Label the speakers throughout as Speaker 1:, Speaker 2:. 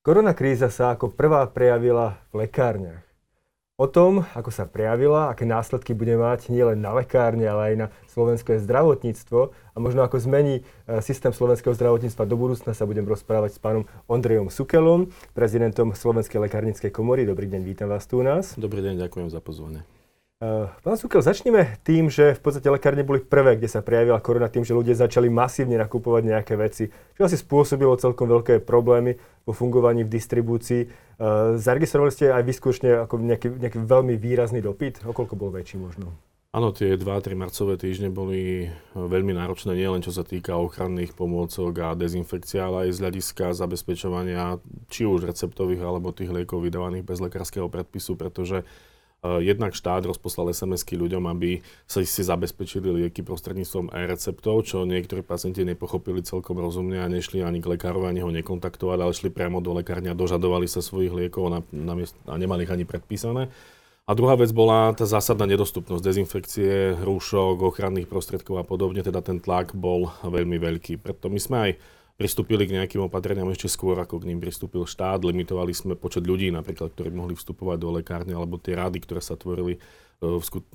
Speaker 1: Korona kríza sa ako prvá prejavila v lekárniach. O tom, ako sa prejavila, aké následky bude mať nielen na lekárne, ale aj na slovenské zdravotníctvo a možno ako zmení e, systém slovenského zdravotníctva do budúcna, sa budem rozprávať s pánom Ondrejom Sukelom, prezidentom Slovenskej lekárnickej komory. Dobrý deň, vítam vás tu u nás.
Speaker 2: Dobrý deň, ďakujem za pozvanie.
Speaker 1: Eh, pán Sukel, začneme tým, že v podstate lekárne boli prvé, kde sa prejavila korona tým, že ľudia začali masívne nakupovať nejaké veci, čo asi spôsobilo celkom veľké problémy vo fungovaní v distribúcii. Eh, zaregistrovali ste aj vyskúšne ako nejaký, nejaký veľmi výrazný dopyt? Okoľko bol väčší možno?
Speaker 2: Áno, tie 2-3 marcové týždne boli eh, veľmi náročné, nielen čo sa týka ochranných pomôcok a dezinfekcia, ale aj z hľadiska zabezpečovania či už receptových alebo tých liekov vydávaných bez lekárskeho predpisu, pretože Eh, jednak štát rozposlal SMS-ky ľuďom, aby sa si zabezpečili lieky prostredníctvom e-receptov, čo niektorí pacienti nepochopili celkom rozumne a nešli ani k lekárovi, ani ho nekontaktovať, ale šli priamo do lekárne a dožadovali sa svojich liekov na, na miest, a nemali ich ani predpísané. A druhá vec bola tá zásadná nedostupnosť dezinfekcie, rúšok, ochranných prostriedkov a podobne, teda ten tlak bol veľmi veľký. Preto my sme aj pristúpili k nejakým opatreniam ešte skôr, ako k ním pristúpil štát. Limitovali sme počet ľudí, napríklad, ktorí mohli vstupovať do lekárne, alebo tie rady, ktoré sa tvorili, e,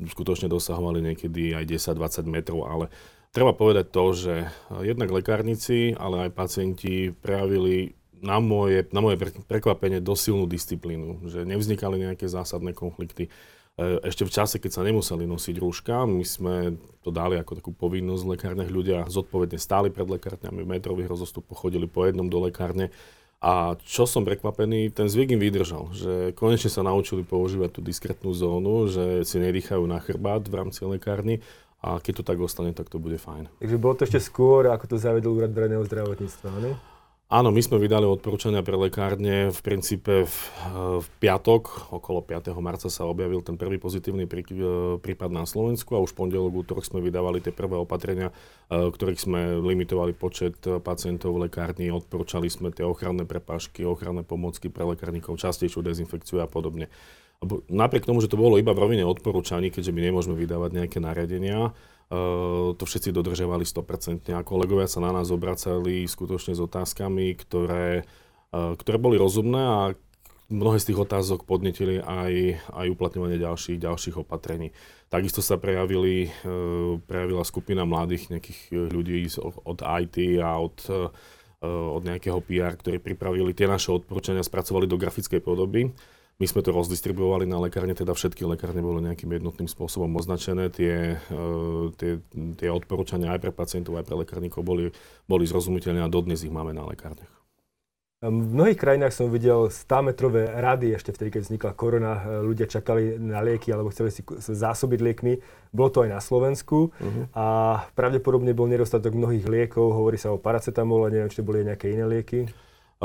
Speaker 2: skutočne dosahovali niekedy aj 10-20 metrov, ale treba povedať to, že jednak lekárnici, ale aj pacienti prejavili na moje, na moje prekvapenie dosilnú disciplínu, že nevznikali nejaké zásadné konflikty. E, ešte v čase, keď sa nemuseli nosiť rúška, my sme to dali ako takú povinnosť v lekárniach. Ľudia zodpovedne stáli pred lekárňami, v metrových rozostupoch chodili po jednom do lekárne. A čo som prekvapený, ten zvyk im vydržal, že konečne sa naučili používať tú diskrétnu zónu, že si nedýchajú na chrbát v rámci lekárny a keď to tak ostane, tak to bude fajn.
Speaker 1: Takže bolo to ešte skôr, ako to zavedol Úrad verejného zdravotníctva, ne?
Speaker 2: Áno, my sme vydali odporúčania pre lekárne. V princípe v, v piatok, okolo 5. marca sa objavil ten prvý pozitívny prí, e, prípad na Slovensku a už pondelok, útorok sme vydávali tie prvé opatrenia, e, ktorých sme limitovali počet pacientov v lekárni, odporúčali sme tie ochranné prepážky, ochranné pomocky pre lekárnikov, častejšiu dezinfekciu a podobne. Napriek tomu, že to bolo iba v rovine odporúčaní, keďže my nemôžeme vydávať nejaké nariadenia, to všetci dodržiavali 100% a kolegovia sa na nás obracali skutočne s otázkami, ktoré, ktoré boli rozumné a mnohé z tých otázok podnetili aj, aj uplatňovanie ďalších, ďalších opatrení. Takisto sa prejavili, prejavila skupina mladých nejakých ľudí od IT a od, od nejakého PR, ktorí pripravili tie naše odporúčania, spracovali do grafickej podoby my sme to rozdistribuovali na lekárne, teda všetky lekárne boli nejakým jednotným spôsobom označené. Tie, e, tie, tie odporúčania aj pre pacientov, aj pre lekárnikov boli, boli zrozumiteľné a dodnes ich máme na lekárniach.
Speaker 1: V mnohých krajinách som videl 100-metrové rady, ešte vtedy, keď vznikla korona, e, ľudia čakali na lieky alebo chceli si zásobiť liekmi. Bolo to aj na Slovensku uh-huh. a pravdepodobne bol nedostatok mnohých liekov, hovorí sa o paracetamole, neviem, či to boli nejaké iné lieky.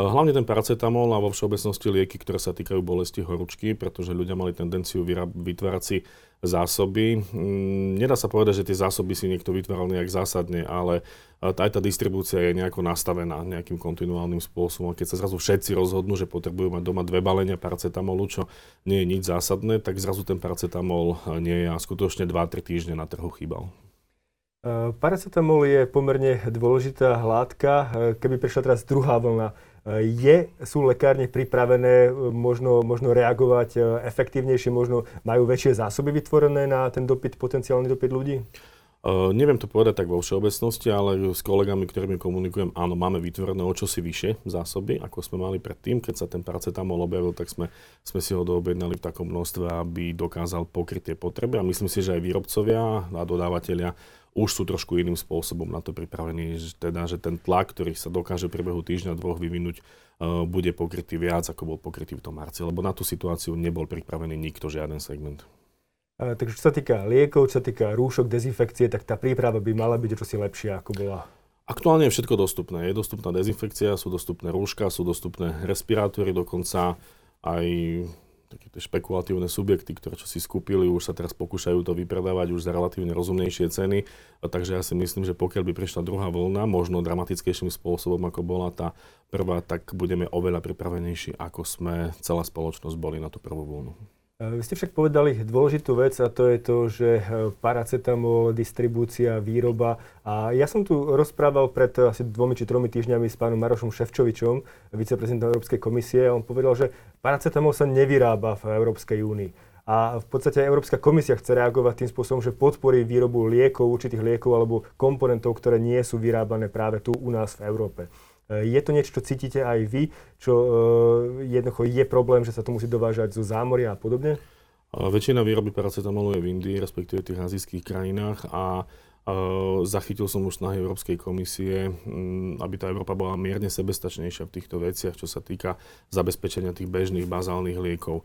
Speaker 2: Eh, hlavne ten paracetamol a vo všeobecnosti lieky, ktoré sa týkajú bolesti horúčky, pretože ľudia mali tendenciu vytvárať si zásoby. Mm, nedá sa povedať, že tie zásoby si niekto vytváral nejak zásadne, ale eh, aj tá distribúcia je nejako nastavená nejakým kontinuálnym spôsobom. Keď sa zrazu všetci rozhodnú, že potrebujú mať doma dve balenia paracetamolu, čo nie je nič zásadné, tak zrazu ten paracetamol eh, nie je a skutočne 2-3 týždne na trhu chýbal.
Speaker 1: Paracetamol je pomerne dôležitá látka. Keby prišla teraz druhá vlna, je, sú lekárne pripravené e, možno, možno reagovať e, efektívnejšie, možno majú väčšie zásoby vytvorené na ten dopyt, potenciálny dopyt ľudí?
Speaker 2: Uh, neviem to povedať tak vo všeobecnosti, ale s kolegami, ktorými komunikujem, áno, máme vytvorené o čosi vyššie zásoby, ako sme mali predtým. Keď sa ten paracetamol objavil, tak sme, sme si ho doobjednali v takom množstve, aby dokázal pokryť tie potreby. A myslím si, že aj výrobcovia a dodávateľia už sú trošku iným spôsobom na to pripravení, že, teda, že ten tlak, ktorý sa dokáže v priebehu týždňa, dvoch vyvinúť, uh, bude pokrytý viac, ako bol pokrytý v tom marci, lebo na tú situáciu nebol pripravený nikto, žiaden segment.
Speaker 1: Uh, takže čo sa týka liekov, čo sa týka rúšok, dezinfekcie, tak tá príprava by mala byť čosi lepšia, ako bola
Speaker 2: Aktuálne je všetko dostupné. Je dostupná dezinfekcia, sú dostupné rúška, sú dostupné respirátory, dokonca aj také tie špekulatívne subjekty, ktoré čo si skúpili, už sa teraz pokúšajú to vypredávať už za relatívne rozumnejšie ceny. A takže ja si myslím, že pokiaľ by prišla druhá vlna, možno dramatickejším spôsobom, ako bola tá prvá, tak budeme oveľa pripravenejší, ako sme celá spoločnosť boli na tú prvú vlnu.
Speaker 1: Vy ste však povedali dôležitú vec a to je to, že paracetamol, distribúcia, výroba. A ja som tu rozprával pred asi dvomi či tromi týždňami s pánom Marošom Ševčovičom, viceprezidentom Európskej komisie a on povedal, že paracetamol sa nevyrába v Európskej únii. A v podstate Európska komisia chce reagovať tým spôsobom, že podporí výrobu liekov, určitých liekov alebo komponentov, ktoré nie sú vyrábané práve tu u nás v Európe. Je to niečo, čo cítite aj vy, čo uh, jednoducho je problém, že sa to musí dovážať zo zámoria a podobne?
Speaker 2: Väčšina výroby paracetamolu je v Indii, respektíve v tých azijských krajinách a Uh, zachytil som už snahy Európskej komisie, um, aby tá Európa bola mierne sebestačnejšia v týchto veciach, čo sa týka zabezpečenia tých bežných bazálnych liekov.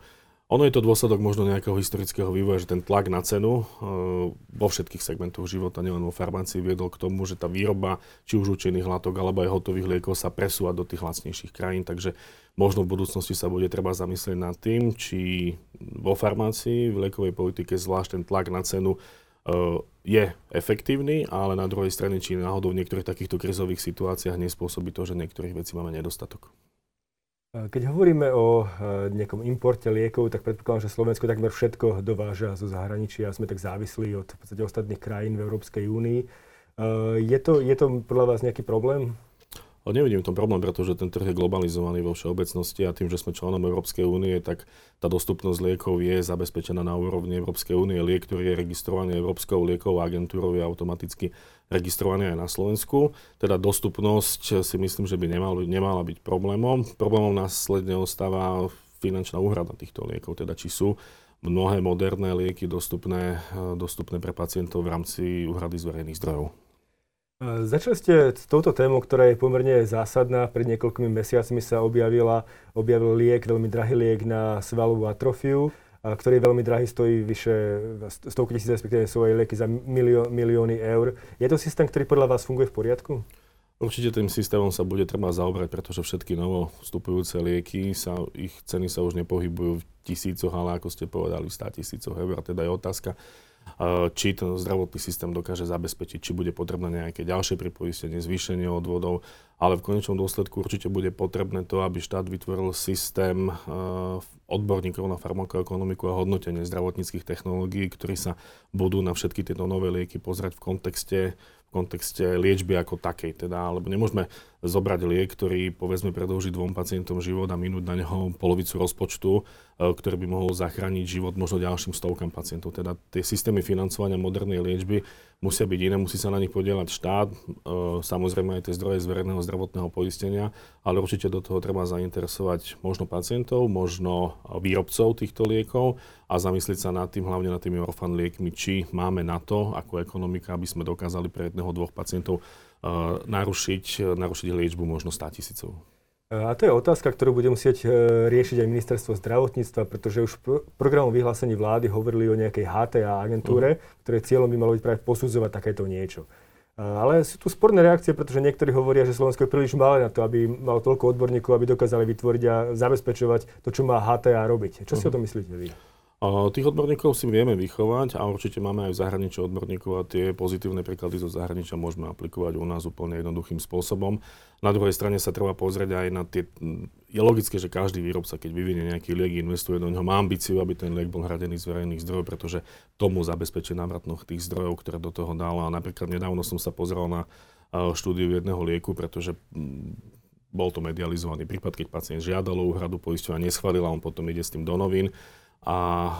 Speaker 2: Ono je to dôsledok možno nejakého historického vývoja, že ten tlak na cenu e, vo všetkých segmentoch života, nielen vo farmácii, viedol k tomu, že tá výroba či už účinných látok alebo aj hotových liekov sa presúva do tých lacnejších krajín, takže možno v budúcnosti sa bude treba zamyslieť nad tým, či vo farmácii, v liekovej politike zvlášť ten tlak na cenu e, je efektívny, ale na druhej strane, či náhodou v niektorých takýchto krizových situáciách nespôsobí to, že niektorých vecí máme nedostatok.
Speaker 1: Keď hovoríme o e, nejakom importe liekov, tak predpokladám, že Slovensko takmer všetko dováža zo zahraničia. Sme tak závislí od v podstate ostatných krajín v Európskej únii. E, je to, je to podľa vás nejaký problém?
Speaker 2: Nevidím tom problém, pretože ten trh je globalizovaný vo všeobecnosti a tým, že sme členom Európskej únie, tak tá dostupnosť liekov je zabezpečená na úrovni Európskej únie. Liek, ktorý je registrovaný Európskou liekovou agentúrou, je automaticky registrovaný aj na Slovensku. Teda dostupnosť si myslím, že by nemal, nemala byť problémom. Problémom následne ostáva finančná úhrada týchto liekov, teda či sú mnohé moderné lieky dostupné, dostupné pre pacientov v rámci úhrady z verejných zdrojov.
Speaker 1: Začali ste s touto témou, ktorá je pomerne zásadná. Pred niekoľkými mesiacmi sa objavila, objavil liek, veľmi drahý liek na svalovú atrofiu, ktorý je veľmi drahý, stojí vyše stovky tisíc, respektíve sú aj lieky za milió, milióny eur. Je to systém, ktorý podľa vás funguje v poriadku?
Speaker 2: Určite tým systémom sa bude treba zaobrať, pretože všetky novo vstupujúce lieky, sa, ich ceny sa už nepohybujú v tisícoch, ale ako ste povedali, v 100 tisícoch eur. Teda je otázka, či ten zdravotný systém dokáže zabezpečiť, či bude potrebné nejaké ďalšie pripoistenie, zvýšenie odvodov, ale v konečnom dôsledku určite bude potrebné to, aby štát vytvoril systém odborníkov na farmakoekonomiku a hodnotenie zdravotníckých technológií, ktorí sa budú na všetky tieto nové lieky pozrieť v kontexte kontexte liečby ako takej. Teda, alebo nemôžeme zobrať liek, ktorý povedzme predlží dvom pacientom život a minúť na neho polovicu rozpočtu, e, ktorý by mohol zachrániť život možno ďalším stovkám pacientov. Teda tie systémy financovania modernej liečby musia byť iné, musí sa na nich podielať štát, e, samozrejme aj tie zdroje z verejného zdravotného poistenia, ale určite do toho treba zainteresovať možno pacientov, možno výrobcov týchto liekov a zamyslieť sa nad tým, hlavne nad tými orfan liekmi, či máme na to, ako ekonomika, aby sme dokázali pre jedného, dvoch pacientov uh, narušiť, narušiť liečbu možno 100 tisícov.
Speaker 1: A to je otázka, ktorú bude musieť e, riešiť aj ministerstvo zdravotníctva, pretože už v programom vyhlásení vlády hovorili o nejakej HTA agentúre, uh-huh. ktoré cieľom by malo byť práve posudzovať takéto niečo. Ale sú tu sporné reakcie, pretože niektorí hovoria, že Slovensko je príliš malé na to, aby malo toľko odborníkov, aby dokázali vytvoriť a zabezpečovať to, čo má HTA robiť. Čo uh-huh. si o tom myslíte vy?
Speaker 2: Tých odborníkov si vieme vychovať a určite máme aj v zahraničí odborníkov a tie pozitívne príklady zo zahraničia môžeme aplikovať u nás úplne jednoduchým spôsobom. Na druhej strane sa treba pozrieť aj na tie... Je logické, že každý výrobca, keď vyvinie nejaký liek, investuje do neho, má ambíciu, aby ten liek bol hradený z verejných zdrojov, pretože tomu zabezpečí návratnosť tých zdrojov, ktoré do toho dala. A napríklad nedávno som sa pozrel na štúdiu jedného lieku, pretože bol to medializovaný prípad, keď pacient žiadal o úhradu poisťovania, neschválila, on potom ide s tým do novín a e,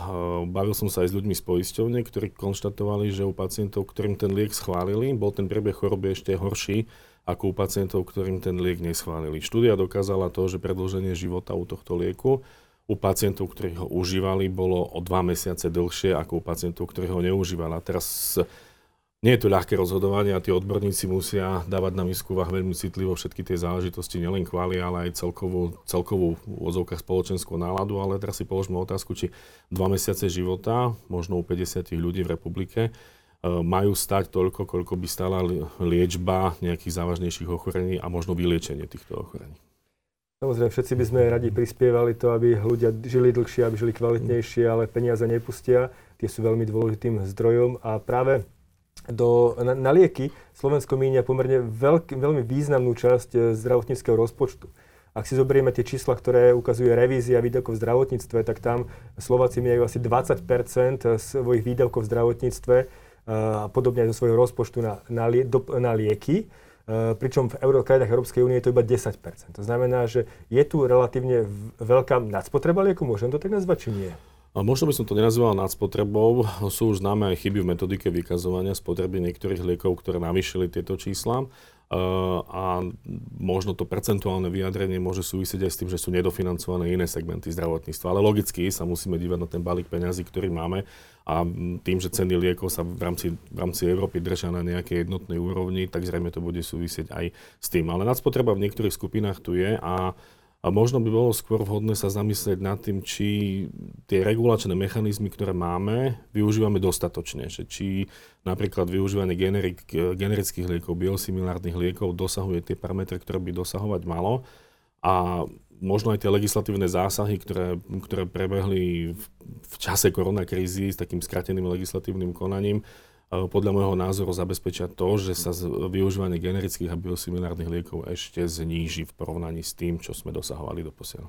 Speaker 2: bavil som sa aj s ľuďmi z poisťovne, ktorí konštatovali, že u pacientov, ktorým ten liek schválili, bol ten priebeh choroby ešte horší ako u pacientov, ktorým ten liek neschválili. Štúdia dokázala to, že predlženie života u tohto lieku u pacientov, ktorí ho užívali, bolo o dva mesiace dlhšie ako u pacientov, ktorí ho neužívali. A teraz nie je to ľahké rozhodovanie a tí odborníci musia dávať na misku vah veľmi citlivo všetky tie záležitosti, nielen chváli, ale aj celkovú, celkovú v úvodzovkách spoločenskú náladu. Ale teraz si položme otázku, či dva mesiace života, možno u 50 ľudí v republike, e, majú stať toľko, koľko by stala liečba nejakých závažnejších ochorení a možno vyliečenie týchto ochorení.
Speaker 1: Samozrejme, všetci by sme radi prispievali to, aby ľudia žili dlhšie, aby žili kvalitnejšie, ale peniaze nepustia. Tie sú veľmi dôležitým zdrojom a práve do, na, na lieky Slovensko míňa pomerne veľk, veľmi významnú časť e, zdravotníckého rozpočtu. Ak si zoberieme tie čísla, ktoré ukazuje revízia výdavkov v zdravotníctve, tak tam Slováci majú asi 20 svojich výdavkov v zdravotníctve a podobne aj zo svojho rozpočtu na, na, do, na lieky. pričom v euro, krajinách Európskej únie je to iba 10% To znamená, že je tu relatívne veľká nadspotreba lieku, môžem to tak nazvať, či nie?
Speaker 2: Možno by som to nenazýval nadspotrebou. Sú už známe aj chyby v metodike vykazovania spotreby niektorých liekov, ktoré navýšili tieto čísla. A možno to percentuálne vyjadrenie môže súvisieť aj s tým, že sú nedofinancované iné segmenty zdravotníctva. Ale logicky sa musíme dívať na ten balík peňazí, ktorý máme a tým, že ceny liekov sa v rámci, v rámci Európy držia na nejakej jednotnej úrovni, tak zrejme to bude súvisieť aj s tým. Ale nadspotreba v niektorých skupinách tu je a a možno by bolo skôr vhodné sa zamyslieť nad tým, či tie regulačné mechanizmy, ktoré máme, využívame dostatočne. Že či napríklad využívanie generik, generických liekov, biosimilárnych liekov dosahuje tie parametre, ktoré by dosahovať malo. A možno aj tie legislatívne zásahy, ktoré, ktoré prebehli v, v čase koronakrízy s takým skrateným legislatívnym konaním, podľa môjho názoru zabezpečia to, že sa využívanie generických a biosimilárnych liekov ešte zníži v porovnaní s tým, čo sme dosahovali do posiaľ.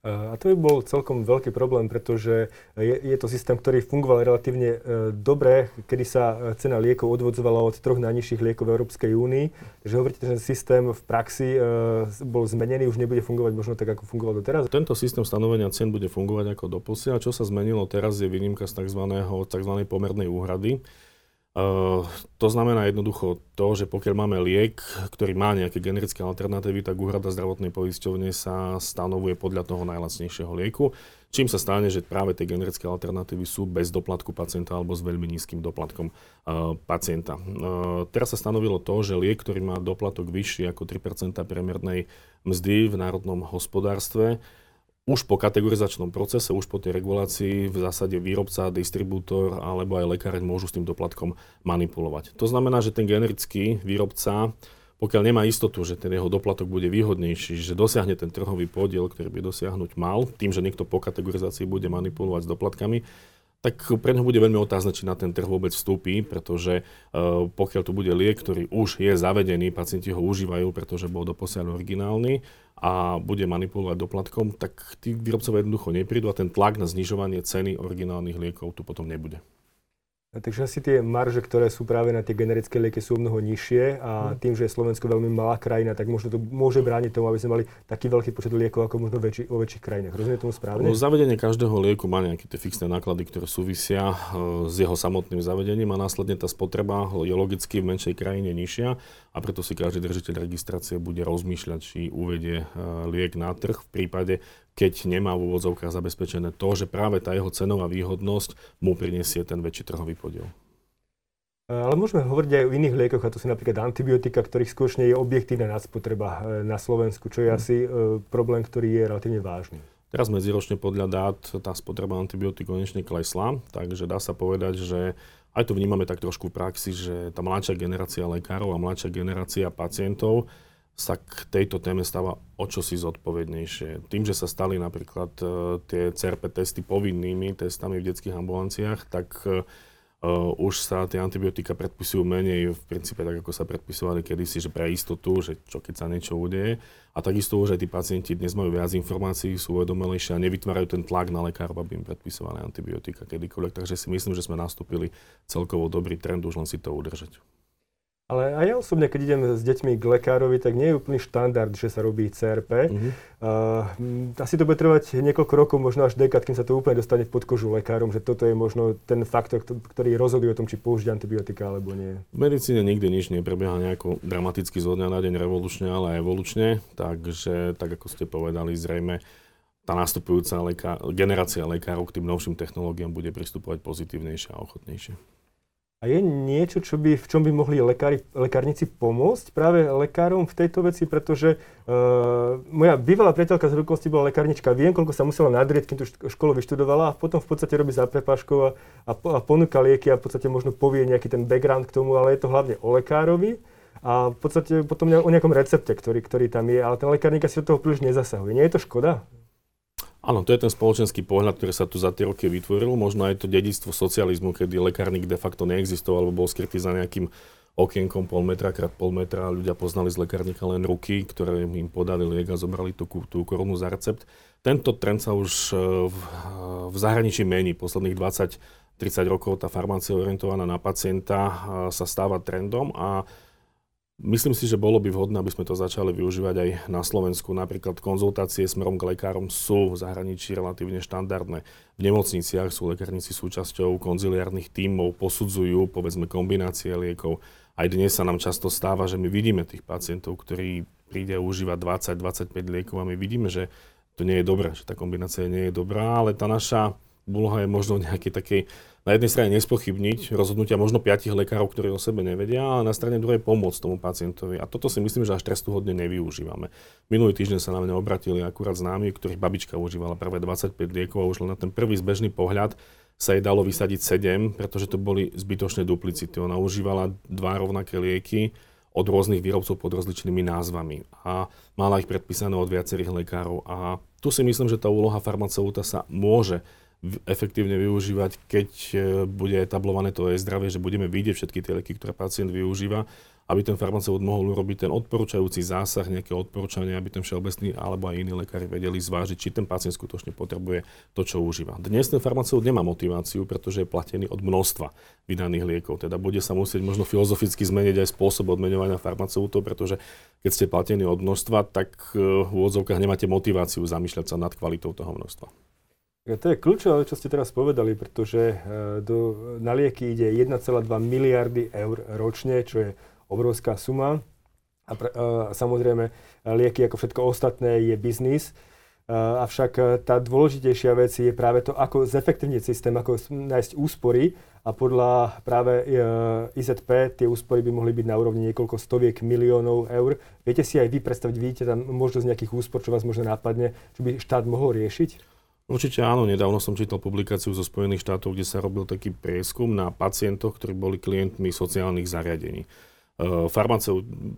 Speaker 1: A to by bol celkom veľký problém, pretože je, je to systém, ktorý fungoval relatívne e, dobre, kedy sa e, cena liekov odvodzovala od troch najnižších liekov v Európskej únii. Takže hovoríte, že systém v praxi e, bol zmenený, už nebude fungovať možno tak, ako fungoval doteraz?
Speaker 2: Tento systém stanovenia cien bude fungovať ako doposiaľ. Čo sa zmenilo teraz je výnimka z tzv. tzv. pomernej úhrady Uh, to znamená jednoducho to, že pokiaľ máme liek, ktorý má nejaké generické alternatívy, tak úhrada zdravotnej poisťovne sa stanovuje podľa toho najlacnejšieho lieku, čím sa stane, že práve tie generické alternatívy sú bez doplatku pacienta alebo s veľmi nízkym doplatkom uh, pacienta. Uh, teraz sa stanovilo to, že liek, ktorý má doplatok vyšší ako 3% priemernej mzdy v národnom hospodárstve, už po kategorizačnom procese, už po tej regulácii v zásade výrobca, distribútor alebo aj lekáreň môžu s tým doplatkom manipulovať. To znamená, že ten generický výrobca, pokiaľ nemá istotu, že ten jeho doplatok bude výhodnejší, že dosiahne ten trhový podiel, ktorý by dosiahnuť mal, tým, že niekto po kategorizácii bude manipulovať s doplatkami, tak pre neho bude veľmi otázne, či na ten trh vôbec vstúpi, pretože uh, pokiaľ tu bude liek, ktorý už je zavedený, pacienti ho užívajú, pretože bol doposiaľ originálny a bude manipulovať doplatkom, tak tí výrobcovia jednoducho neprídu a ten tlak na znižovanie ceny originálnych liekov tu potom nebude.
Speaker 1: Takže asi tie marže, ktoré sú práve na tie generické lieky sú mnoho nižšie a mhm. tým, že je Slovensko veľmi malá krajina, tak možno to môže brániť tomu, aby sme mali taký veľký počet liekov ako možno väčši, vo väčších krajinách. Rozumiem tomu správne? No,
Speaker 2: zavedenie každého lieku má nejaké tie fixné náklady, ktoré súvisia uh, s jeho samotným zavedením a následne tá spotreba je logicky v menšej krajine nižšia a preto si každý držiteľ registrácie bude rozmýšľať, či uvedie uh, liek na trh v prípade, keď nemá v úvodzovkách zabezpečené to, že práve tá jeho cenová výhodnosť mu prinesie ten väčší trhový podiel.
Speaker 1: Ale môžeme hovoriť aj o iných liekoch, a to sú napríklad antibiotika, ktorých skutočne je objektívna nadspotreba e, na Slovensku, čo je mm. asi problém, ktorý je relatívne vážny.
Speaker 2: Teraz medziročne podľa dát tá spotreba antibiotík konečne klesla, takže dá sa povedať, že aj to vnímame tak trošku v praxi, že tá mladšia generácia lekárov a mladšia generácia pacientov sa k tejto téme stáva o čosi zodpovednejšie. Tým, že sa stali napríklad uh, tie CRP testy povinnými testami v detských ambulanciách, tak uh, už sa tie antibiotika predpisujú menej v princípe tak, ako sa predpisovali kedysi, že pre istotu, že čo keď sa niečo udeje. A takisto už aj tí pacienti dnes majú viac informácií, sú uvedomelejšie a nevytvárajú ten tlak na lekárov, aby im predpisovali antibiotika kedykoľvek. Takže si myslím, že sme nastúpili celkovo dobrý trend, už len si to udržať.
Speaker 1: Ale aj ja osobne, keď idem s deťmi k lekárovi, tak nie je úplný štandard, že sa robí CRP. Mm-hmm. Uh, asi to bude trvať niekoľko rokov, možno až dekad, kým sa to úplne dostane pod kožu lekárom, že toto je možno ten faktor, ktorý rozhoduje o tom, či použiť antibiotika alebo nie.
Speaker 2: V medicíne nikdy nič neprebieha nejako dramaticky zo dňa na deň revolučne, ale evolučne. Takže, tak ako ste povedali, zrejme tá nastupujúca lekár, generácia lekárov k tým novším technológiám bude pristupovať pozitívnejšie a ochotnejšie.
Speaker 1: A je niečo, čo by, v čom by mohli lekári, lekárnici pomôcť práve lekárom v tejto veci, pretože uh, moja bývalá priateľka z rukosti bola lekárnička, viem, koľko sa musela nadrieť, kým tú školu vyštudovala a potom v podstate robí za prepáškov a, a, a ponúka lieky a v podstate možno povie nejaký ten background k tomu, ale je to hlavne o lekárovi a v podstate potom o nejakom recepte, ktorý, ktorý tam je, ale ten lekárnik si do toho príliš nezasahuje. Nie je to škoda?
Speaker 2: Áno, to je ten spoločenský pohľad, ktorý sa tu za tie roky vytvoril. Možno aj to dedictvo socializmu, kedy lekárnik de facto neexistoval alebo bol skrytý za nejakým okienkom pol metra krát pol metra ľudia poznali z lekárnika len ruky, ktoré im podali liek a zobrali tú, tú korunu za recept. Tento trend sa už v, v zahraničí mení. Posledných 20 30 rokov tá farmácia orientovaná na pacienta sa stáva trendom a Myslím si, že bolo by vhodné, aby sme to začali využívať aj na Slovensku. Napríklad konzultácie smerom k lekárom sú v zahraničí relatívne štandardné. V nemocniciach sú lekárnici súčasťou konziliárnych tímov, posudzujú povedzme kombinácie liekov. Aj dnes sa nám často stáva, že my vidíme tých pacientov, ktorí príde užívať 20-25 liekov a my vidíme, že to nie je dobré, že tá kombinácia nie je dobrá, ale tá naša úloha je možno nejaký takej na jednej strane nespochybniť rozhodnutia možno piatich lekárov, ktorí o sebe nevedia, a na strane druhej pomôcť tomu pacientovi. A toto si myslím, že až trestuhodne nevyužívame. Minulý týždeň sa na mňa obratili akurát známi, ktorých babička užívala prvé 25 liekov a už len na ten prvý zbežný pohľad sa jej dalo vysadiť 7, pretože to boli zbytočné duplicity. Ona užívala dva rovnaké lieky od rôznych výrobcov pod rozličnými názvami a mala ich predpísané od viacerých lekárov. A tu si myslím, že tá úloha farmaceuta sa môže efektívne využívať, keď e, bude etablované to e-zdravie, že budeme vidieť všetky tie lieky, ktoré pacient využíva, aby ten farmaceut mohol urobiť ten odporúčajúci zásah, nejaké odporúčanie, aby ten všeobecný alebo aj iní lekári vedeli zvážiť, či ten pacient skutočne potrebuje to, čo užíva. Dnes ten farmaceut nemá motiváciu, pretože je platený od množstva vydaných liekov. Teda bude sa musieť možno filozoficky zmeniť aj spôsob odmeňovania farmaceutov, pretože keď ste platení od množstva, tak e, v úvodzovkách nemáte motiváciu zamýšľať sa nad kvalitou toho množstva.
Speaker 1: To je kľúčové, čo ste teraz povedali, pretože e, do, na lieky ide 1,2 miliardy eur ročne, čo je obrovská suma. A, pre, a samozrejme, lieky ako všetko ostatné je biznis. Avšak tá dôležitejšia vec je práve to, ako zefektívniť systém, ako nájsť úspory a podľa práve e, IZP tie úspory by mohli byť na úrovni niekoľko stoviek miliónov eur. Viete si aj vy predstaviť, vidíte tam možnosť nejakých úspor, čo vás možno nápadne, čo by štát mohol riešiť?
Speaker 2: Určite áno, nedávno som čítal publikáciu zo Spojených štátov, kde sa robil taký prieskum na pacientoch, ktorí boli klientmi sociálnych zariadení. E,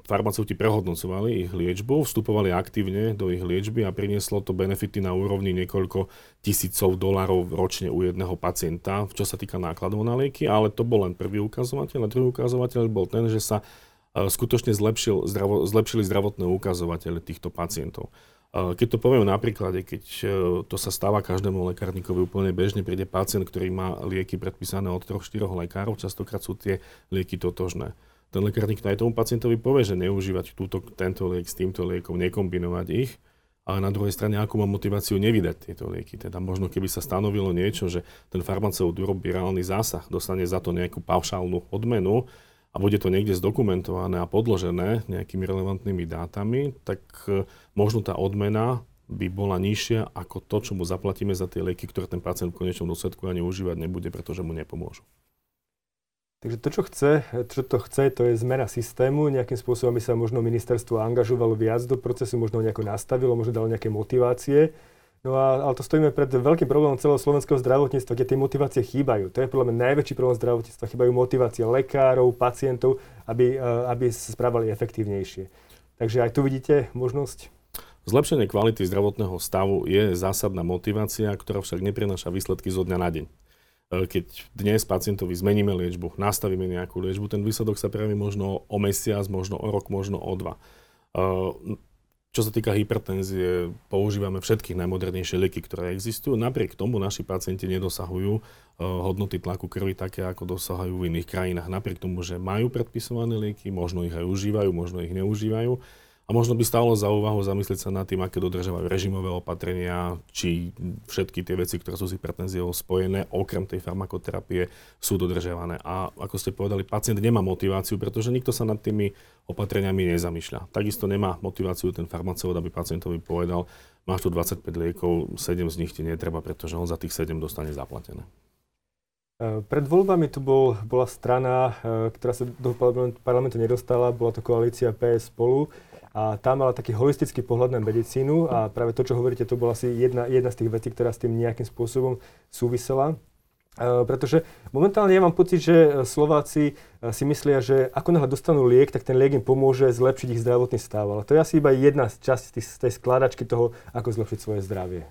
Speaker 2: farmaceuti prehodnocovali ich liečbu, vstupovali aktívne do ich liečby a prinieslo to benefity na úrovni niekoľko tisícov dolárov ročne u jedného pacienta, čo sa týka nákladov na lieky, ale to bol len prvý ukazovateľ. A druhý ukazovateľ bol ten, že sa e, skutočne zlepšil, zdravo, zlepšili zdravotné ukazovatele týchto pacientov. Keď to poviem na príklade, keď e, to sa stáva každému lekárnikovi úplne bežne, príde pacient, ktorý má lieky predpísané od 3-4 lekárov, častokrát sú tie lieky totožné. Ten lekárnik aj tomu pacientovi povie, že neužívať túto, tento liek s týmto liekom, nekombinovať ich, ale na druhej strane, akú má motiváciu nevydať tieto lieky. Teda možno keby sa stanovilo niečo, že ten farmaceut urobí reálny zásah, dostane za to nejakú paušálnu odmenu, a bude to niekde zdokumentované a podložené nejakými relevantnými dátami, tak e, možno tá odmena by bola nižšia ako to, čo mu zaplatíme za tie lieky, ktoré ten pacient v konečnom dôsledku ani užívať nebude, pretože mu nepomôžu.
Speaker 1: Takže to, čo chce, čo to chce, to je zmena systému. Nejakým spôsobom by sa možno ministerstvo angažovalo viac do procesu, možno nejako nastavilo, možno dalo nejaké motivácie. No a, ale to stojíme pred veľkým problémom celého slovenského zdravotníctva, kde tie motivácie chýbajú. To je podľa mňa najväčší problém zdravotníctva. Chýbajú motivácie lekárov, pacientov, aby, eh, aby sa správali efektívnejšie. Takže aj tu vidíte možnosť?
Speaker 2: Zlepšenie kvality zdravotného stavu je zásadná motivácia, ktorá však neprináša výsledky zo dňa na deň. Eh, keď dnes pacientovi zmeníme liečbu, nastavíme nejakú liečbu, ten výsledok sa prejaví možno o mesiac, možno o rok, možno o dva. Čo sa týka hypertenzie, používame všetky najmodernejšie lieky, ktoré existujú. Napriek tomu naši pacienti nedosahujú uh, hodnoty tlaku krvi také, ako dosahujú v iných krajinách. Napriek tomu, že majú predpisované lieky, možno ich aj užívajú, možno ich neužívajú a možno by stálo za úvahu zamyslieť sa nad tým, aké dodržiavajú režimové opatrenia, či všetky tie veci, ktoré sú s hypertenziou spojené, okrem tej farmakoterapie, sú dodržiavané. A ako ste povedali, pacient nemá motiváciu, pretože nikto sa nad tými opatreniami nezamýšľa. Takisto nemá motiváciu ten farmaceut, aby pacientovi povedal, máš tu 25 liekov, 7 z nich ti netreba, pretože on za tých 7 dostane zaplatené.
Speaker 1: E, pred voľbami tu bol, bola strana, e, ktorá sa do parlamentu nedostala, bola to koalícia PS spolu a tá mala taký holistický pohľad na medicínu a práve to, čo hovoríte, to bola asi jedna, jedna z tých vecí, ktorá s tým nejakým spôsobom súvisela. Uh, pretože momentálne ja mám pocit, že Slováci uh, si myslia, že ako náhle dostanú liek, tak ten liek im pomôže zlepšiť ich zdravotný stav. Ale to je asi iba jedna z časť z tej skladačky toho, ako zlepšiť svoje zdravie.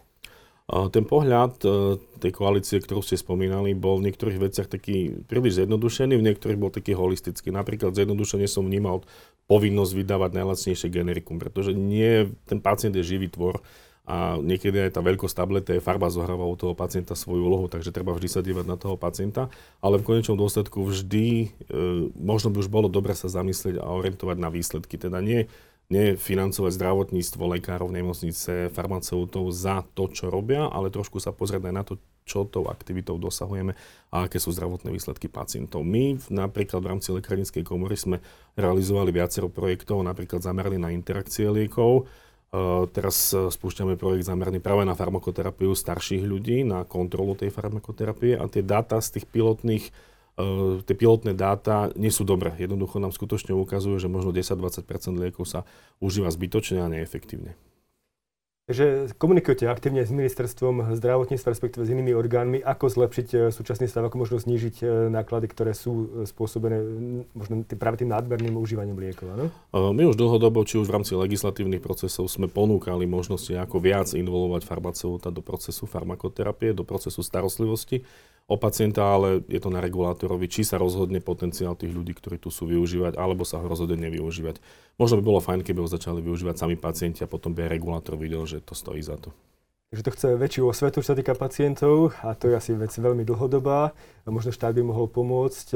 Speaker 2: Ten pohľad e, tej koalície, ktorú ste spomínali, bol v niektorých veciach taký príliš zjednodušený, v niektorých bol taký holistický. Napríklad zjednodušene som vnímal povinnosť vydávať najlacnejšie generikum, pretože nie, ten pacient je živý tvor a niekedy aj tá veľkosť tablety, farba zohráva u toho pacienta svoju úlohu, takže treba vždy sa dívať na toho pacienta, ale v konečnom dôsledku vždy, e, možno by už bolo dobre sa zamyslieť a orientovať na výsledky, teda nie nefinancovať zdravotníctvo, lekárov, nemocnice, farmaceutov za to, čo robia, ale trošku sa pozrieť aj na to, čo tou aktivitou dosahujeme a aké sú zdravotné výsledky pacientov. My napríklad v rámci lekárnickej komory sme realizovali viacero projektov, napríklad zamerali na interakcie liekov. Uh, teraz spúšťame projekt zameraný práve na farmakoterapiu starších ľudí, na kontrolu tej farmakoterapie a tie dáta z tých pilotných tie pilotné dáta nie sú dobré. Jednoducho nám skutočne ukazujú, že možno 10-20 liekov sa užíva zbytočne a neefektívne.
Speaker 1: Takže komunikujete aktívne s ministerstvom zdravotníctva, respektíve s inými orgánmi, ako zlepšiť e, súčasný stav, ako možno znížiť e, náklady, ktoré sú spôsobené možno práve tým nadmerným užívaním liekov. Áno?
Speaker 2: My už dlhodobo, či už v rámci legislatívnych procesov, sme ponúkali možnosti, ako viac involovať farmaceuta do procesu farmakoterapie, do procesu starostlivosti o pacienta, ale je to na regulátorovi, či sa rozhodne potenciál tých ľudí, ktorí tu sú využívať, alebo sa ho rozhodne nevyužívať. Možno by bolo fajn, keby ho začali využívať sami pacienti a potom by aj regulátor videl, že to stojí za to.
Speaker 1: Takže to chce väčšiu osvetu, čo sa týka pacientov a to je asi vec veľmi dlhodobá. Možno štát by mohol pomôcť.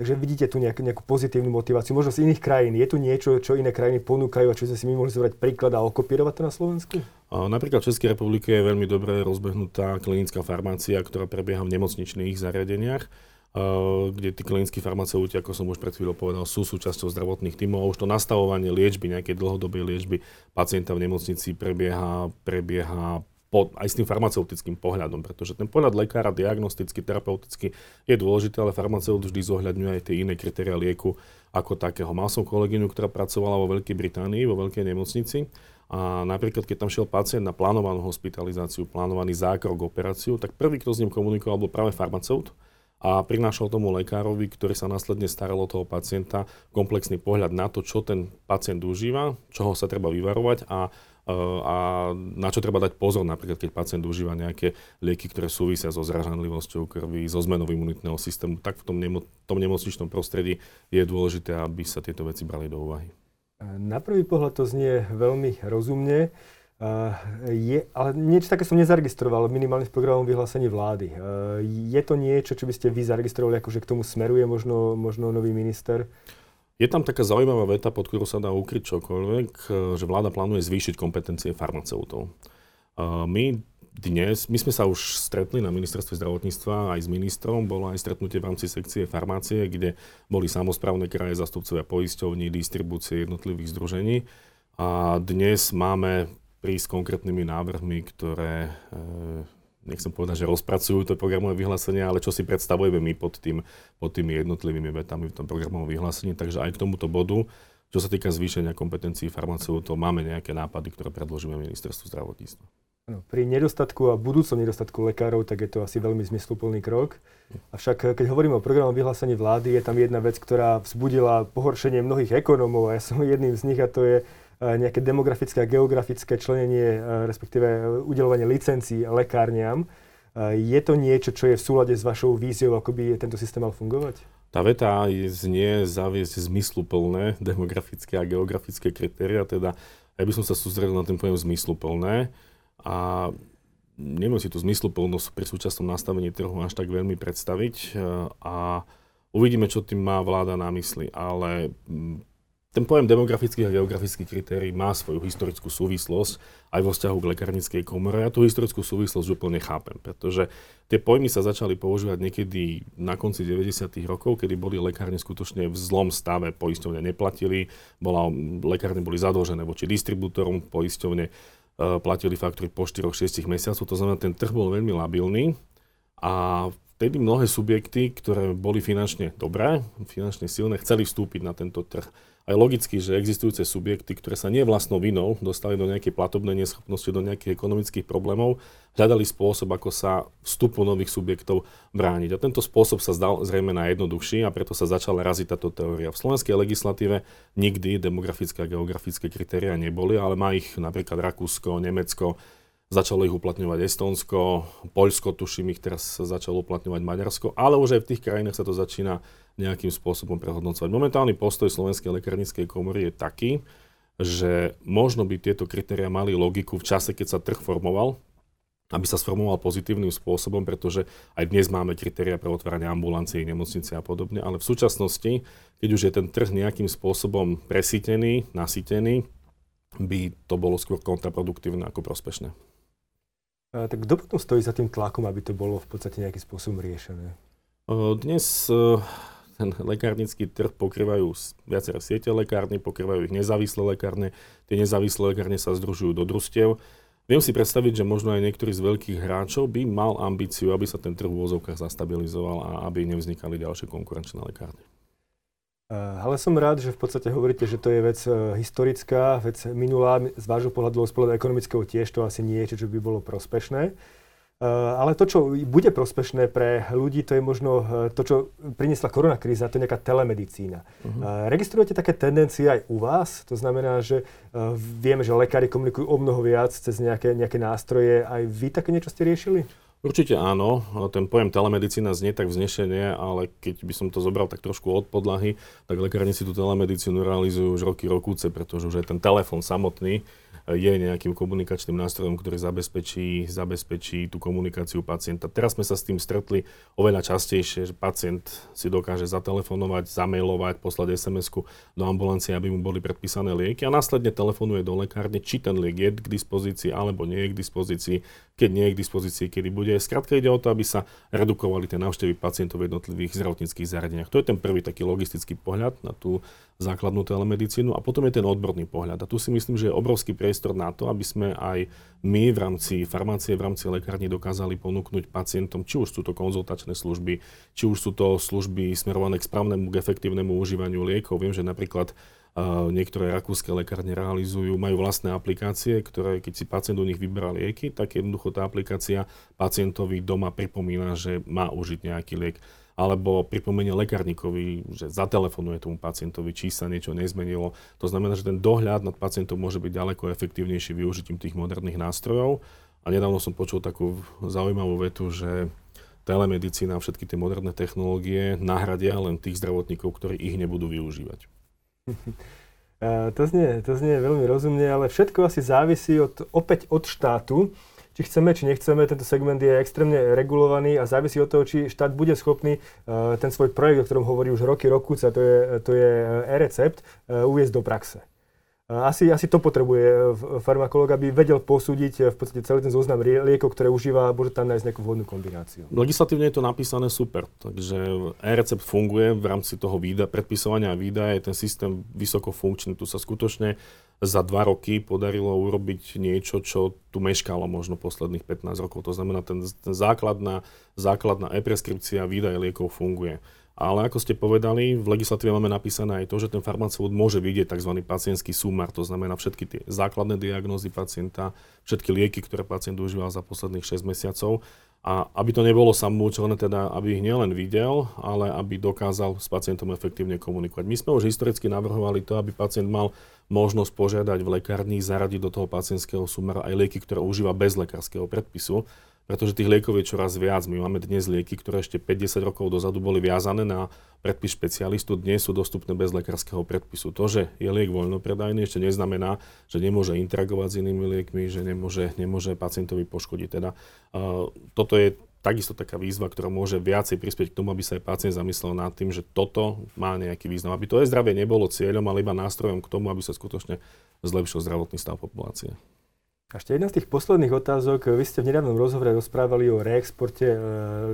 Speaker 1: Takže vidíte tu nejakú, nejakú pozitívnu motiváciu, možno z iných krajín. Je tu niečo, čo iné krajiny ponúkajú a čo sme si my mohli zobrať príklad a okopírovať to na Slovensku?
Speaker 2: Napríklad v Českej republike je veľmi dobre rozbehnutá klinická farmácia, ktorá prebieha v nemocničných zariadeniach kde tí klinickí farmaceuti, ako som už pred chvíľou povedal, sú súčasťou zdravotných tímov a už to nastavovanie liečby, nejakej dlhodobej liečby pacienta v nemocnici prebieha, prebieha po, aj s tým farmaceutickým pohľadom, pretože ten pohľad lekára, diagnostický, terapeutický je dôležitý, ale farmaceut vždy zohľadňuje aj tie iné kritéria lieku ako takého. Mal som kolegyňu, ktorá pracovala vo Veľkej Británii, vo veľkej nemocnici a napríklad, keď tam šiel pacient na plánovanú hospitalizáciu, plánovaný zákrok, operáciu, tak prvý, kto s ním komunikoval, bol práve farmaceut a prinášal tomu lekárovi, ktorý sa následne staral o toho pacienta, komplexný pohľad na to, čo ten pacient užíva, čoho sa treba vyvarovať a a na čo treba dať pozor, napríklad keď pacient užíva nejaké lieky, ktoré súvisia so zražanlivosťou krvi, so zmenou imunitného systému, tak v tom, nemo, tom nemocničnom prostredí je dôležité, aby sa tieto veci brali do úvahy.
Speaker 1: Na prvý pohľad to znie veľmi rozumne. Uh, je, ale niečo také som nezaregistroval minimálne v programovom vyhlásení vlády. Uh, je to niečo, čo by ste vy zaregistrovali, akože k tomu smeruje možno, možno nový minister?
Speaker 2: Je tam taká zaujímavá veta, pod ktorú sa dá ukryť čokoľvek, že vláda plánuje zvýšiť kompetencie farmaceutov. My dnes, my sme sa už stretli na ministerstve zdravotníctva aj s ministrom, bolo aj stretnutie v rámci sekcie farmácie, kde boli samozprávne kraje, zastupcovia poisťovní, distribúcie jednotlivých združení. A dnes máme prísť s konkrétnymi návrhmi, ktoré e, nechcem povedať, že rozpracujú to programové vyhlásenie, ale čo si predstavujeme my pod, tým, pod tými jednotlivými vetami v tom programovom vyhlásení. Takže aj k tomuto bodu, čo sa týka zvýšenia kompetencií farmaceutov, máme nejaké nápady, ktoré predložíme ministerstvu zdravotníctva.
Speaker 1: Pri nedostatku a budúcom nedostatku lekárov, tak je to asi veľmi zmysluplný krok. Avšak keď hovoríme o programovom vyhlásení vlády, je tam jedna vec, ktorá vzbudila pohoršenie mnohých ekonómov a ja som jedným z nich a to je nejaké demografické a geografické členenie, respektíve udelovanie licencií lekárniam. Je to niečo, čo je v súlade s vašou víziou, ako by tento systém mal fungovať?
Speaker 2: Tá veta znie zaviesť zmysluplné demografické a geografické kritéria, teda ja by som sa sústredil na ten pojem zmysluplné a neviem si tú zmysluplnosť pri súčasnom nastavení trhu až tak veľmi predstaviť a uvidíme, čo tým má vláda na mysli, ale ten pojem demografických a geografických kritérií má svoju historickú súvislosť aj vo vzťahu k lekárnickej komore. Ja tú historickú súvislosť úplne chápem, pretože tie pojmy sa začali používať niekedy na konci 90. rokov, kedy boli lekárne skutočne v zlom stave, poisťovne neplatili, bola, lekárne boli zadlžené voči distribútorom, poisťovne e, platili faktúry po 4-6 mesiacoch, to znamená, ten trh bol veľmi labilný a vtedy mnohé subjekty, ktoré boli finančne dobré, finančne silné, chceli vstúpiť na tento trh aj logicky, že existujúce subjekty, ktoré sa nie vlastnou vinou dostali do nejakej platobnej neschopnosti, do nejakých ekonomických problémov, hľadali spôsob, ako sa vstupu nových subjektov brániť. A tento spôsob sa zdal zrejme najjednoduchší a preto sa začala raziť táto teória. V slovenskej legislatíve nikdy demografické a geografické kritéria neboli, ale má ich napríklad Rakúsko, Nemecko, Začalo ich uplatňovať Estonsko, Poľsko, tuším, ich teraz začalo uplatňovať Maďarsko, ale už aj v tých krajinách sa to začína nejakým spôsobom prehodnocovať. Momentálny postoj Slovenskej lekárnickej komory je taký, že možno by tieto kritéria mali logiku v čase, keď sa trh formoval, aby sa sformoval pozitívnym spôsobom, pretože aj dnes máme kritéria pre otváranie ambulancií, nemocnice a podobne, ale v súčasnosti, keď už je ten trh nejakým spôsobom presítený, nasýtený, by to bolo skôr kontraproduktívne ako prospešné.
Speaker 1: A, tak kto potom stojí za tým tlakom, aby to bolo v podstate nejakým spôsobom riešené?
Speaker 2: Dnes e, ten lekárnický trh pokrývajú viaceré siete lekárny, pokrývajú ich nezávislé lekárne. Tie nezávislé lekárne sa združujú do družstiev. Viem si predstaviť, že možno aj niektorý z veľkých hráčov by mal ambíciu, aby sa ten trh v úvozovkách zastabilizoval a aby nevznikali ďalšie konkurenčné lekárne.
Speaker 1: Eh, ale som rád, že v podstate hovoríte, že to je vec eh, historická, vec minulá, z vášho pohľadu, z pohľadu ekonomického tiež to asi nie je, čo by bolo prospešné. Eh, ale to, čo bude prospešné pre ľudí, to je možno to, čo priniesla koronakríza, to je nejaká telemedicína. Uh-huh. Registrujete také tendencie aj u vás? To znamená, že vieme, že lekári komunikujú o mnoho viac cez nejaké, nejaké nástroje. Aj vy také niečo ste riešili?
Speaker 2: Určite áno, ten pojem telemedicína znie tak vznešenie, ale keď by som to zobral tak trošku od podlahy, tak lekárni si tú telemedicínu realizujú už roky rokúce, pretože už aj ten telefón samotný je nejakým komunikačným nástrojom, ktorý zabezpečí, zabezpečí tú komunikáciu pacienta. Teraz sme sa s tým stretli oveľa častejšie, že pacient si dokáže zatelefonovať, zamailovať, poslať sms do ambulancie, aby mu boli predpísané lieky a následne telefonuje do lekárne, či ten liek je k dispozícii alebo nie je k dispozícii, keď nie je k dispozícii, kedy bude. Skrátka ide o to, aby sa redukovali tie návštevy pacientov v jednotlivých zdravotníckých zariadeniach. To je ten prvý taký logistický pohľad na tú základnú telemedicínu a potom je ten odborný pohľad. A tu si myslím, že je obrovský priestor na to, aby sme aj my v rámci farmácie, v rámci lekárni dokázali ponúknuť pacientom, či už sú to konzultačné služby, či už sú to služby smerované k správnemu, k efektívnemu užívaniu liekov. Viem, že napríklad Uh, niektoré rakúske lekárne realizujú, majú vlastné aplikácie, ktoré keď si pacient u nich vyberá lieky, tak jednoducho tá aplikácia pacientovi doma pripomína, že má užiť nejaký liek alebo pripomenie lekárnikovi, že zatelefonuje tomu pacientovi, či sa niečo nezmenilo. To znamená, že ten dohľad nad pacientom môže byť ďaleko efektívnejší využitím tých moderných nástrojov. A nedávno som počul takú zaujímavú vetu, že telemedicína a všetky tie moderné technológie nahradia len tých zdravotníkov, ktorí ich nebudú využívať.
Speaker 1: To znie, to znie veľmi rozumne, ale všetko asi závisí od, opäť od štátu či chceme, či nechceme, tento segment je extrémne regulovaný a závisí od toho, či štát bude schopný uh, ten svoj projekt, o ktorom hovorí už roky, rokúce, to je, to je e-recept, uh, uviezť do praxe. Asi, asi to potrebuje farmakolog, aby vedel posúdiť v podstate celý ten zoznam liekov, ktoré užíva a môže tam nájsť nejakú vhodnú kombináciu.
Speaker 2: Legislatívne je to napísané super, takže e-recept funguje v rámci toho výda, predpisovania a výdaja, je ten systém vysoko funkčný. Tu sa skutočne za dva roky podarilo urobiť niečo, čo tu meškalo možno posledných 15 rokov. To znamená, ten, ten základná, základná e-preskripcia výdaje liekov funguje. Ale ako ste povedali, v legislatíve máme napísané aj to, že ten farmaceut môže vidieť tzv. pacientský sumar, to znamená všetky tie základné diagnózy pacienta, všetky lieky, ktoré pacient užíval za posledných 6 mesiacov. A aby to nebolo samoučelné, teda aby ich nielen videl, ale aby dokázal s pacientom efektívne komunikovať. My sme už historicky navrhovali to, aby pacient mal možnosť požiadať v lekárni zaradiť do toho pacientského sumara aj lieky, ktoré užíva bez lekárskeho predpisu pretože tých liekov je čoraz viac. My máme dnes lieky, ktoré ešte 50 rokov dozadu boli viazané na predpis špecialistu, dnes sú dostupné bez lekárskeho predpisu. To, že je liek voľnopredajný, ešte neznamená, že nemôže interagovať s inými liekmi, že nemôže, nemôže pacientovi poškodiť. Teda, uh, toto je takisto taká výzva, ktorá môže viacej prispieť k tomu, aby sa aj pacient zamyslel nad tým, že toto má nejaký význam. Aby to je zdravie nebolo cieľom, ale iba nástrojom k tomu, aby sa skutočne zlepšil zdravotný stav populácie.
Speaker 1: A ešte jedna z tých posledných otázok. Vy ste v nedávnom rozhovore rozprávali o reexporte e,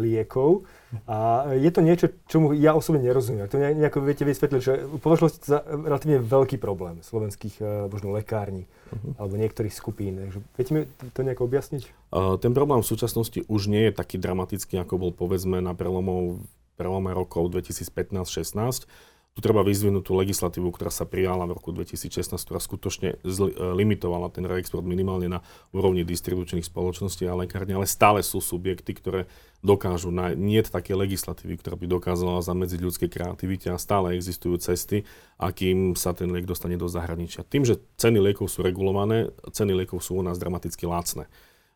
Speaker 1: liekov a je to niečo, čomu ja osobne nerozumiem. To nejako viete vysvetliť, že považovali ste za relatívne veľký problém slovenských e, možno lekární uh-huh. alebo niektorých skupín. Takže viete mi to nejako objasniť?
Speaker 2: Uh, ten problém v súčasnosti už nie je taký dramatický, ako bol povedzme na prelomov, prelome rokov 2015-16 tu treba vyzvinúť tú legislatívu, ktorá sa prijala v roku 2016, ktorá skutočne zli, e, limitovala ten reexport minimálne na úrovni distribučných spoločností a lekárne, ale stále sú subjekty, ktoré dokážu, na, nie také legislatívy, ktorá by dokázala zamedziť ľudskej kreativite a stále existujú cesty, akým sa ten liek dostane do zahraničia. Tým, že ceny liekov sú regulované, ceny liekov sú u nás dramaticky lacné.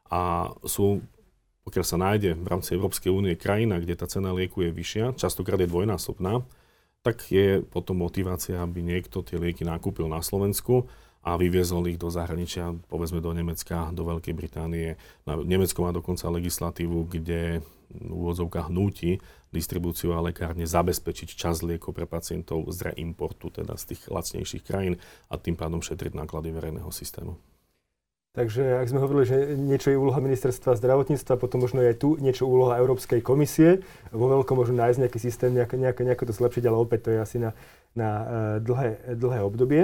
Speaker 2: a sú pokiaľ sa nájde v rámci Európskej únie krajina, kde tá cena lieku je vyššia, častokrát je dvojnásobná, tak je potom motivácia, aby niekto tie lieky nakúpil na Slovensku a vyviezol ich do zahraničia, povedzme do Nemecka, do Veľkej Británie. Nemecko má dokonca legislatívu, kde v úvodzovkách núti distribúciu a lekárne zabezpečiť čas liekov pre pacientov z reimportu, teda z tých lacnejších krajín a tým pádom šetriť náklady verejného systému.
Speaker 1: Takže ak sme hovorili, že niečo je úloha ministerstva zdravotníctva, potom možno je aj tu niečo úloha Európskej komisie. Vo veľkom možno nájsť nejaký systém, nejako, nejako, nejako to zlepšiť, ale opäť to je asi na, na uh, dlhé, dlhé obdobie.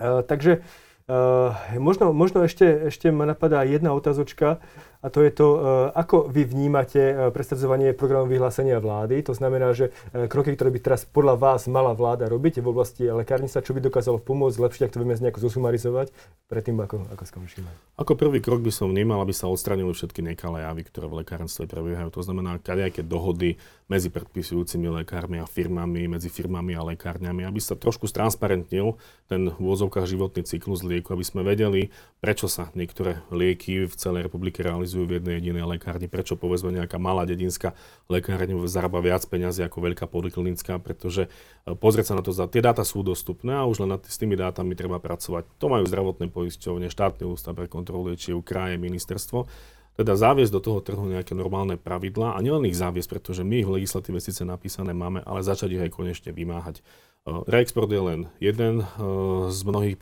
Speaker 1: Uh, takže uh, možno, možno ešte, ešte ma napadá jedna otázočka a to je to, e, ako vy vnímate e, presadzovanie programu vyhlásenia vlády. To znamená, že e, kroky, ktoré by teraz podľa vás mala vláda robiť v oblasti lekárnictva, čo by dokázalo pomôcť, zlepšiť, ak to vieme nejako zosumarizovať, predtým ako, ako skončíme.
Speaker 2: Ako prvý krok by som vnímal, aby sa odstranili všetky nekalé javy, ktoré v lekárnictve prebiehajú. To znamená, kadejaké dohody medzi predpisujúcimi lekármi a firmami, medzi firmami a lekárňami, aby sa trošku stransparentnil ten v úvozovkách životný cyklus lieku, aby sme vedeli, prečo sa niektoré lieky v celej republike realizujú realizujú v jednej jedinej lekárni. Prečo povedzme nejaká malá dedinská lekárňa zarába viac peniazy ako veľká poliklinická, pretože e, pozrieť sa na to, tie dáta sú dostupné a už len s tými dátami treba pracovať. To majú zdravotné poisťovne, štátny ústav pre kontrolu liečiv, kraje, ministerstvo. Teda záviesť do toho trhu nejaké normálne pravidlá a nielen ich záviesť, pretože my ich v legislatíve síce napísané máme, ale začať ich aj konečne vymáhať. E, reexport je len jeden e, z mnohých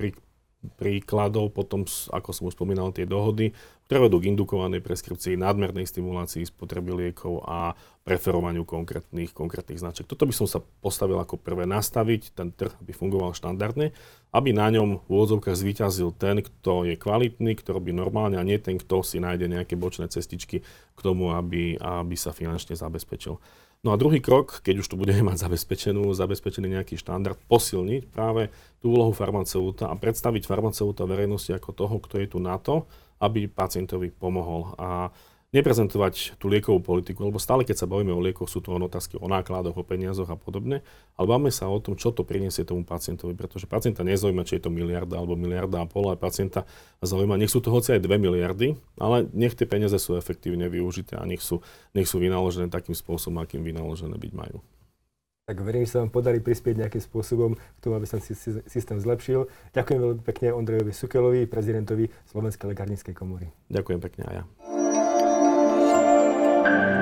Speaker 2: príkladov, potom, ako som už spomínal, tie dohody, ktoré vedú k indukovanej preskripcii, nadmernej stimulácii spotreby liekov a preferovaniu konkrétnych, konkrétnych značiek. Toto by som sa postavil ako prvé nastaviť, ten trh by fungoval štandardne, aby na ňom v úvodzovkách zvíťazil ten, kto je kvalitný, kto robí normálne a nie ten, kto si nájde nejaké bočné cestičky k tomu, aby, aby sa finančne zabezpečil. No a druhý krok, keď už tu budeme mať zabezpečenú, zabezpečený nejaký štandard, posilniť práve tú úlohu farmaceuta a predstaviť farmaceuta verejnosti ako toho, kto je tu na to, aby pacientovi pomohol. A neprezentovať tú liekovú politiku, lebo stále, keď sa bavíme o liekoch, sú to otázky o nákladoch, o peniazoch a podobne, ale bavíme sa o tom, čo to priniesie tomu pacientovi, pretože pacienta nezaujíma, či je to miliarda alebo miliarda a pol, ale pacienta zaujíma, nech sú to hoci aj 2 miliardy, ale nech tie peniaze sú efektívne využité a nech sú, nech sú vynaložené takým spôsobom, akým vynaložené byť majú.
Speaker 1: Tak verím, že sa vám podarí prispieť nejakým spôsobom k tomu, aby sa systém zlepšil. Ďakujem veľmi pekne Ondrejovi Sukelovi, prezidentovi Slovenskej lekárnickej komory.
Speaker 2: Ďakujem pekne aj ja. Thank you.